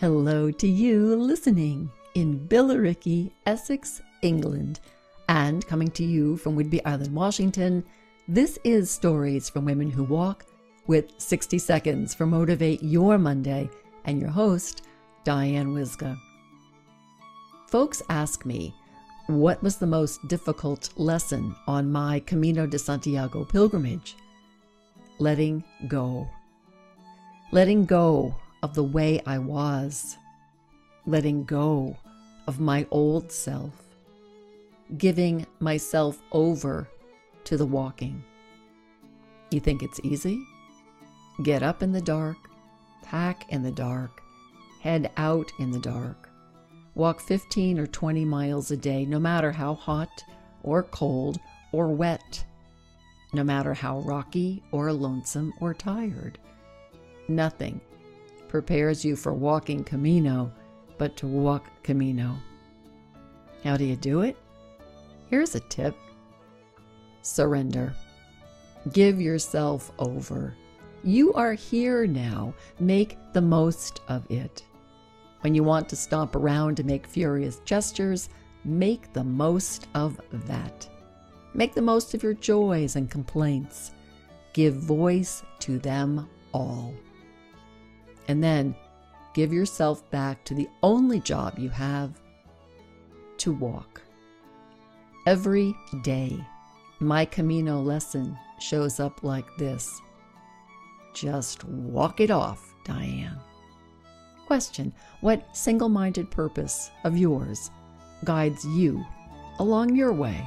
Hello to you listening in Billericay, Essex, England, and coming to you from Whidbey Island, Washington. This is Stories from Women Who Walk with 60 Seconds for Motivate Your Monday, and your host, Diane Wyzga. Folks ask me, what was the most difficult lesson on my Camino de Santiago pilgrimage? Letting go. Letting go of the way I was. Letting go of my old self. Giving myself over to the walking. You think it's easy? Get up in the dark, pack in the dark, head out in the dark Walk 15 or 20 miles a day, no matter how hot or cold or wet, no matter how rocky or lonesome or tired. Nothing prepares you for walking Camino but to walk Camino. How do you do it? Here's a tip surrender. Give yourself over. You are here now. Make the most of it. When you want to stomp around and make furious gestures, make the most of that. Make the most of your joys and complaints. Give voice to them all. And then give yourself back to the only job you have to walk. Every day, my Camino lesson shows up like this Just walk it off, Diane. Question What single minded purpose of yours guides you along your way?